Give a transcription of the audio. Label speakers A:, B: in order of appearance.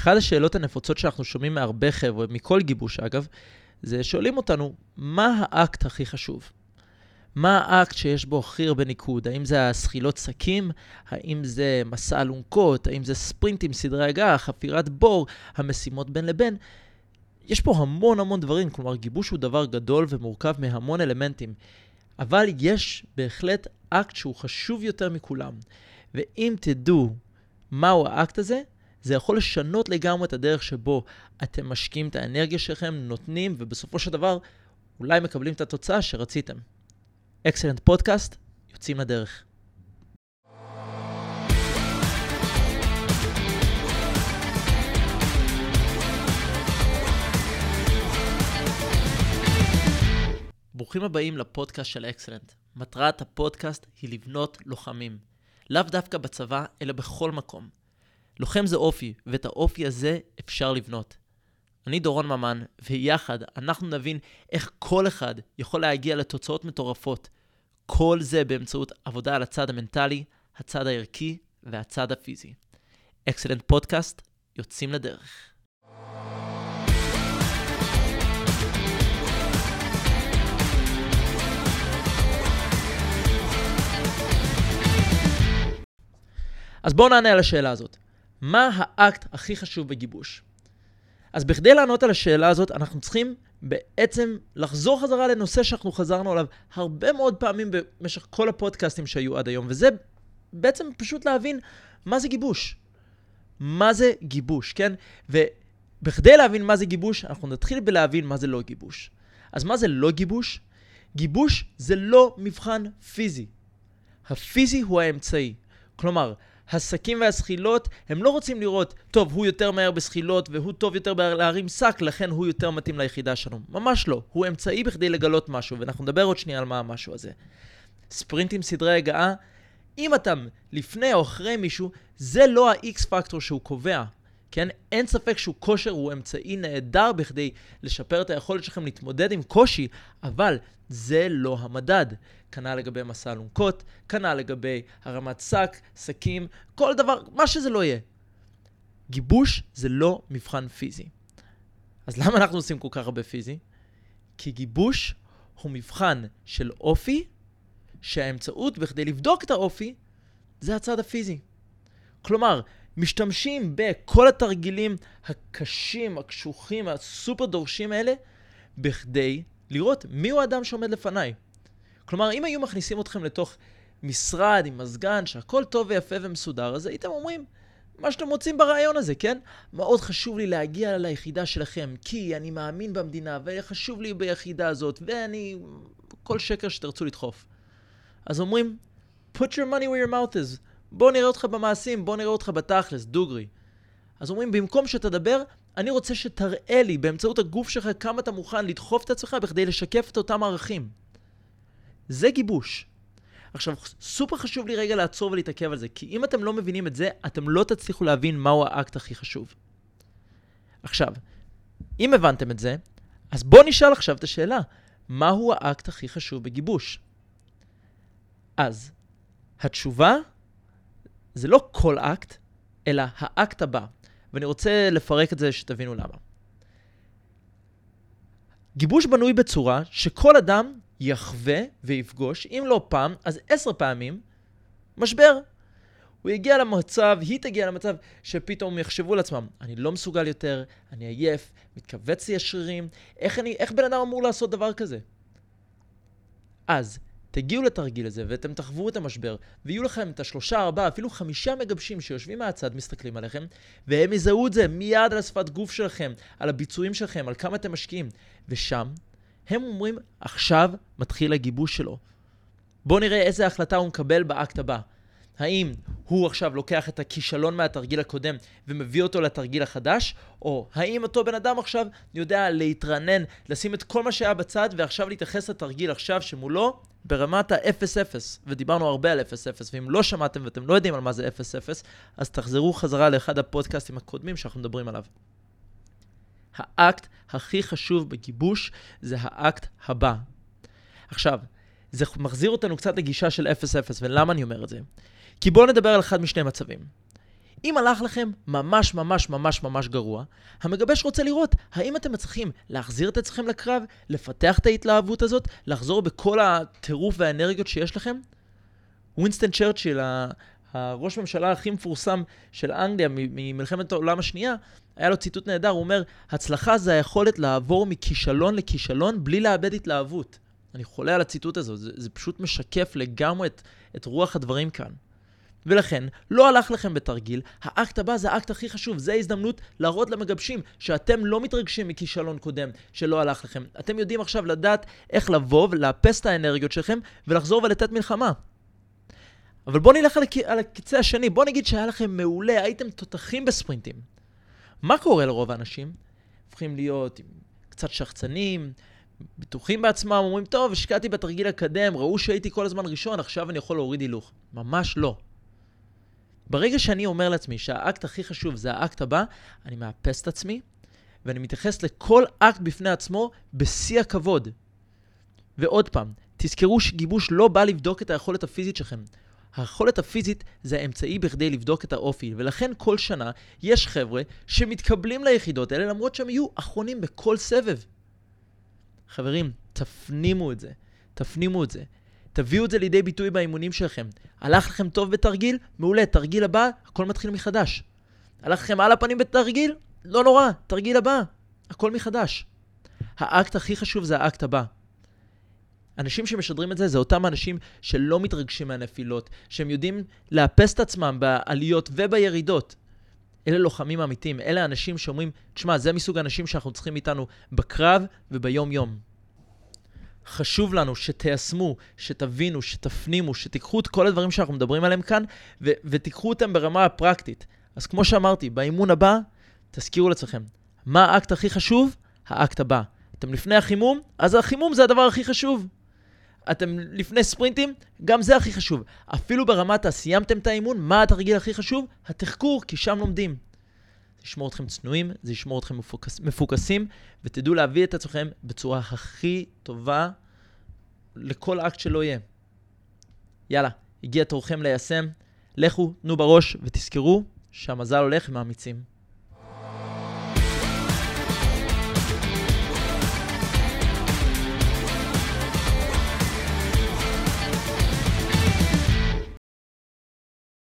A: אחת השאלות הנפוצות שאנחנו שומעים מהרבה חבר'ה, מכל גיבוש אגב, זה שואלים אותנו, מה האקט הכי חשוב? מה האקט שיש בו הכי הרבה ניקוד? האם זה זחילות שקים? האם זה מסע אלונקות? האם זה ספרינטים, סדרי הגעה, חפירת בור, המשימות בין לבין? יש פה המון המון דברים, כלומר גיבוש הוא דבר גדול ומורכב מהמון אלמנטים, אבל יש בהחלט אקט שהוא חשוב יותר מכולם. ואם תדעו מהו האקט הזה, זה יכול לשנות לגמרי את הדרך שבו אתם משקיעים את האנרגיה שלכם, נותנים, ובסופו של דבר אולי מקבלים את התוצאה שרציתם. אקסלנט פודקאסט, יוצאים לדרך. ברוכים הבאים לפודקאסט של אקסלנט. מטרת הפודקאסט היא לבנות לוחמים. לאו דווקא בצבא, אלא בכל מקום. לוחם זה אופי, ואת האופי הזה אפשר לבנות. אני דורון ממן, ויחד אנחנו נבין איך כל אחד יכול להגיע לתוצאות מטורפות. כל זה באמצעות עבודה על הצד המנטלי, הצד הערכי והצד הפיזי. אקסלנט פודקאסט, יוצאים לדרך. אז בואו נענה על השאלה הזאת. מה האקט הכי חשוב בגיבוש? אז בכדי לענות על השאלה הזאת, אנחנו צריכים בעצם לחזור חזרה לנושא שאנחנו חזרנו עליו הרבה מאוד פעמים במשך כל הפודקאסטים שהיו עד היום, וזה בעצם פשוט להבין מה זה גיבוש. מה זה גיבוש, כן? ובכדי להבין מה זה גיבוש, אנחנו נתחיל בלהבין מה זה לא גיבוש. אז מה זה לא גיבוש? גיבוש זה לא מבחן פיזי. הפיזי הוא האמצעי. כלומר, הסכים והזחילות, הם לא רוצים לראות, טוב, הוא יותר מהר בזחילות והוא טוב יותר להרים שק, לכן הוא יותר מתאים ליחידה שלנו. ממש לא. הוא אמצעי בכדי לגלות משהו, ואנחנו נדבר עוד שנייה על מה המשהו הזה. ספרינטים סדרי הגעה, אם אתה לפני או אחרי מישהו, זה לא ה-X פקטור שהוא קובע. כן? אין ספק שהוא כושר הוא אמצעי נהדר בכדי לשפר את היכולת שלכם להתמודד עם קושי, אבל זה לא המדד. כנ"ל לגבי מסע אלונקות, כנ"ל לגבי הרמת שק, שקים, כל דבר, מה שזה לא יהיה. גיבוש זה לא מבחן פיזי. אז למה אנחנו עושים כל כך הרבה פיזי? כי גיבוש הוא מבחן של אופי, שהאמצעות בכדי לבדוק את האופי זה הצד הפיזי. כלומר, משתמשים בכל התרגילים הקשים, הקשוחים, הסופר דורשים האלה, בכדי לראות מיהו האדם שעומד לפניי. כלומר, אם היו מכניסים אתכם לתוך משרד עם מזגן, שהכל טוב ויפה ומסודר, אז הייתם אומרים, מה שאתם רוצים ברעיון הזה, כן? מאוד חשוב לי להגיע ליחידה שלכם, כי אני מאמין במדינה, וחשוב לי ביחידה הזאת, ואני... כל שקר שתרצו לדחוף. אז אומרים, put your money where your mouth is. בוא נראה אותך במעשים, בוא נראה אותך בתכלס, דוגרי. אז אומרים, במקום שתדבר, אני רוצה שתראה לי באמצעות הגוף שלך כמה אתה מוכן לדחוף את עצמך בכדי לשקף את אותם ערכים. זה גיבוש. עכשיו, סופר חשוב לי רגע לעצור ולהתעכב על זה, כי אם אתם לא מבינים את זה, אתם לא תצליחו להבין מהו האקט הכי חשוב. עכשיו, אם הבנתם את זה, אז בואו נשאל עכשיו את השאלה, מהו האקט הכי חשוב בגיבוש? אז, התשובה זה לא כל אקט, אלא האקט הבא. ואני רוצה לפרק את זה שתבינו למה. גיבוש בנוי בצורה שכל אדם יחווה ויפגוש, אם לא פעם, אז עשר פעמים, משבר. הוא יגיע למצב, היא תגיע למצב, שפתאום יחשבו לעצמם, אני לא מסוגל יותר, אני עייף, מתכווץ לי השרירים, איך, איך בן אדם אמור לעשות דבר כזה? אז, תגיעו לתרגיל הזה ואתם תחוו את המשבר, ויהיו לכם את השלושה, ארבעה, אפילו חמישה מגבשים שיושבים מהצד, מסתכלים עליכם, והם יזהו את זה מיד על השפת גוף שלכם, על הביצועים שלכם, על כמה אתם משקיעים. ושם, הם אומרים, עכשיו מתחיל הגיבוש שלו. בואו נראה איזה החלטה הוא מקבל באקט הבא. האם הוא עכשיו לוקח את הכישלון מהתרגיל הקודם ומביא אותו לתרגיל החדש, או האם אותו בן אדם עכשיו יודע להתרנן, לשים את כל מה שהיה בצד ועכשיו להתייחס לתרגיל עכשיו שמולו ברמת ה-0-0, ודיברנו הרבה על 0-0, ואם לא שמעתם ואתם לא יודעים על מה זה 0-0, אז תחזרו חזרה לאחד הפודקאסטים הקודמים שאנחנו מדברים עליו. האקט הכי חשוב בגיבוש זה האקט הבא. עכשיו, זה מחזיר אותנו קצת לגישה של 0-0, ולמה אני אומר את זה? כי בואו נדבר על אחד משני מצבים. אם הלך לכם ממש ממש ממש ממש גרוע, המגבש רוצה לראות האם אתם מצליחים להחזיר את עצמכם לקרב, לפתח את ההתלהבות הזאת, לחזור בכל הטירוף והאנרגיות שיש לכם. ווינסטון צ'רצ'יל, הראש ממשלה הכי מפורסם של אנגליה ממלחמת העולם השנייה, היה לו ציטוט נהדר, הוא אומר, הצלחה זה היכולת לעבור מכישלון לכישלון בלי לאבד התלהבות. אני חולה על הציטוט הזה, זה, זה פשוט משקף לגמרי את, את רוח הדברים כאן. ולכן, לא הלך לכם בתרגיל, האקט הבא זה האקט הכי חשוב, זה ההזדמנות להראות למגבשים שאתם לא מתרגשים מכישלון קודם שלא הלך לכם. אתם יודעים עכשיו לדעת איך לבוא ולאפס את האנרגיות שלכם ולחזור ולתת מלחמה. אבל בואו נלך על, על הקצה השני, בואו נגיד שהיה לכם מעולה, הייתם תותחים בספרינטים. מה קורה לרוב האנשים? הופכים להיות קצת שחצנים, בטוחים בעצמם, אומרים, טוב, השקעתי בתרגיל הקדם, ראו שהייתי כל הזמן ראשון, עכשיו אני יכול להוריד הילוך. ממש לא. ברגע שאני אומר לעצמי שהאקט הכי חשוב זה האקט הבא, אני מאפס את עצמי, ואני מתייחס לכל אקט בפני עצמו בשיא הכבוד. ועוד פעם, תזכרו שגיבוש לא בא לבדוק את היכולת הפיזית שלכם. היכולת הפיזית זה האמצעי בכדי לבדוק את האופי, ולכן כל שנה יש חבר'ה שמתקבלים ליחידות האלה למרות שהם היו אחרונים בכל סבב. חברים, תפנימו את זה. תפנימו את זה. תביאו את זה לידי ביטוי באימונים שלכם. הלך לכם טוב בתרגיל? מעולה. תרגיל הבא, הכל מתחיל מחדש. הלך לכם על הפנים בתרגיל? לא נורא. תרגיל הבא, הכל מחדש. האקט הכי חשוב זה האקט הבא. אנשים שמשדרים את זה, זה אותם אנשים שלא מתרגשים מהנפילות, שהם יודעים לאפס את עצמם בעליות ובירידות. אלה לוחמים אמיתיים, אלה אנשים שאומרים, תשמע, זה מסוג האנשים שאנחנו צריכים איתנו בקרב וביום-יום. חשוב לנו שתיישמו, שתבינו, שתפנימו, שתיקחו את כל הדברים שאנחנו מדברים עליהם כאן, ו- ותיקחו אותם ברמה הפרקטית. אז כמו שאמרתי, באימון הבא, תזכירו לעצמכם, מה האקט הכי חשוב? האקט הבא. אתם לפני החימום? אז החימום זה הדבר הכי חשוב. אתם לפני ספרינטים? גם זה הכי חשוב. אפילו ברמת הסיימתם את האימון, מה התרגיל הכי חשוב? התחקור, כי שם לומדים. זה ישמור אתכם צנועים, זה ישמור אתכם מפוקס, מפוקסים, ותדעו להביא את עצמכם בצורה הכי טובה לכל אקט שלא יהיה. יאללה, הגיע תורכם ליישם. לכו, תנו בראש, ותזכרו שהמזל הולך עם האמיצים.